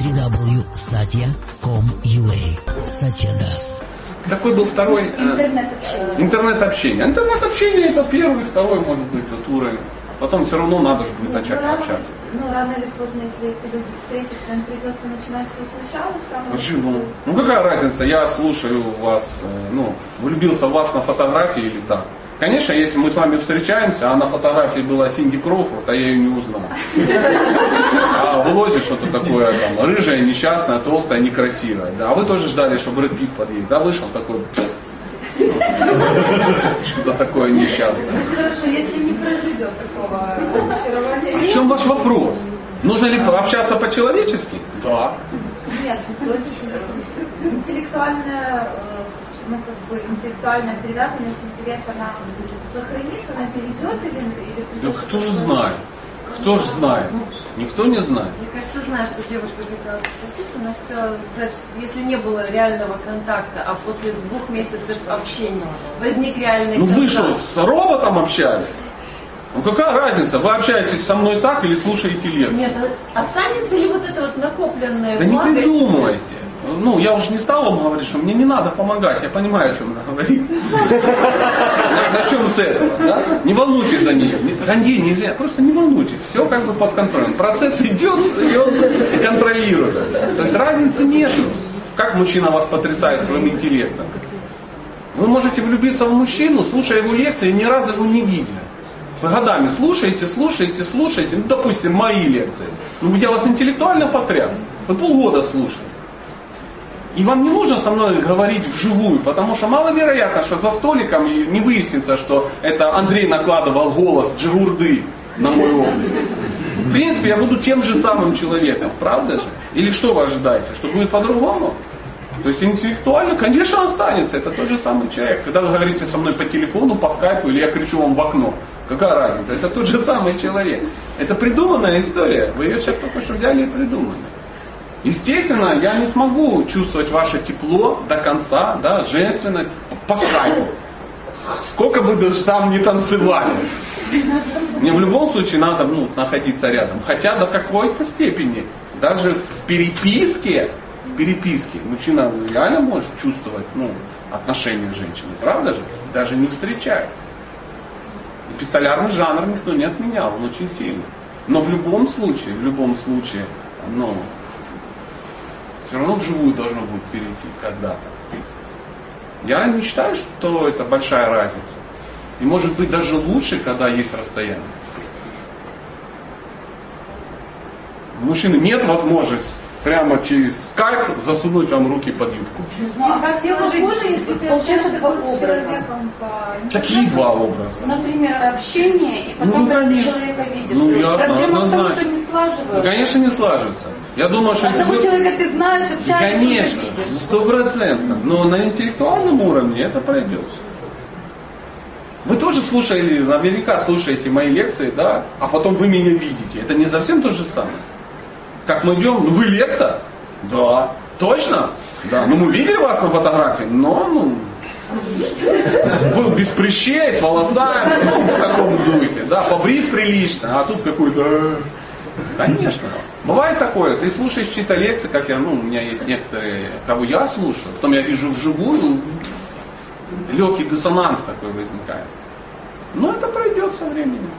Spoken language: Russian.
www.satya.com.ua Satya Das. Какой был второй? э, Интернет-общение. Интернет-общение. Интернет-общение это первый, второй, может быть, вот уровень. Потом все равно надо же будет Ну, начать рано, общаться. ну, рано или поздно, если эти люди встретятся, им придется начинать все сначала. с самого Почему? Ну какая разница, я слушаю вас, э, ну, влюбился в вас на фотографии или так. Конечно, если мы с вами встречаемся, а на фотографии была Синди Кроуфорд, а я ее не узнал. А в Лозе что-то такое там, рыжая, несчастная, толстая, некрасивая. Да. А вы тоже ждали, что Брэд Питт подъедет. А вышел такой, что-то такое несчастное. Хорошо, если не произойдет такого очарования. В чем ваш вопрос? Нужно ли общаться по-человечески? Да. Нет, то есть интеллектуальная, э, ну, как бы интеллектуальная привязанность, интерес, она сохранится, она перейдет или... или Да кто же знает? Кто же знает? Никто не знает. Мне кажется, знаю, что девушка хотела спросить. Она хотела сказать, что если не было реального контакта, а после двух месяцев общения возник реальный Ну вы что, контакт. с роботом общались? Ну какая разница, вы общаетесь со мной так или слушаете лекцию? Нет, а останется ли вот это вот накопленное Да не придумывайте. Ну, я уже не стал вам говорить, что мне не надо помогать, я понимаю, о чем она говорит. На, чем с этого, да? Не волнуйтесь за нее. Не- Да не, нельзя, просто не волнуйтесь. Все как бы под контролем. Процесс идет, и он контролирует. То есть разницы нет. Как мужчина вас потрясает своим интеллектом? Вы можете влюбиться в мужчину, слушая его лекции, и ни разу его не видя. Вы годами слушаете, слушаете, слушаете, ну, допустим, мои лекции. Ну, я вас интеллектуально потряс. Вы полгода слушаете. И вам не нужно со мной говорить вживую, потому что маловероятно, что за столиком не выяснится, что это Андрей накладывал голос Джигурды на мой облик. В принципе, я буду тем же самым человеком, правда же? Или что вы ожидаете, что будет по-другому? То есть интеллектуально, конечно, останется. Это тот же самый человек. Когда вы говорите со мной по телефону, по скайпу, или я кричу вам в окно, какая разница? Это тот же самый человек. Это придуманная история. Вы ее сейчас только что взяли и придумали. Естественно, я не смогу чувствовать ваше тепло до конца, да, женственность по скайпу. Сколько бы даже там не танцевали. Мне в любом случае надо ну, находиться рядом. Хотя до какой-то степени. Даже в переписке, в переписке мужчина реально может чувствовать ну, отношения с женщиной. Правда же? Даже не встречаясь. И пистолярный жанр никто не отменял, он очень сильный. Но в любом случае, в любом случае, ну, все равно вживую должно будет перейти когда-то. Я не считаю, что это большая разница. И может быть даже лучше, когда есть расстояние. У мужчины нет возможности прямо через скайп засунуть вам руки под юбку. Ну, а тем хуже, если ты Получается общаешься два образа. человеком по Какие два образа? Например, общение, и Ну, потом когда ты конечно. человека видишь. Ну, ясно, Проблема в том, что не слаживаются. Конечно, не слаживается. Я думаю, что если Одного вы... человека ты знаешь, Да, общаешься, Конечно, ты видишь. сто процентов. Но на интеллектуальном уровне это пройдет. Вы тоже слушали, наверняка слушаете мои лекции, да, а потом вы меня видите. Это не совсем то же самое. Как мы идем, ну вы лектор? Да. Точно? Да. Ну мы видели вас на фотографии, но ну, был без прыщей, с волосами, ну, в таком духе, да, побрит прилично, а тут какой-то... э, Конечно. Бывает такое, ты слушаешь чьи-то лекции, как я, ну, у меня есть некоторые, кого я слушаю, потом я вижу вживую, легкий диссонанс такой возникает. Но это пройдет со временем.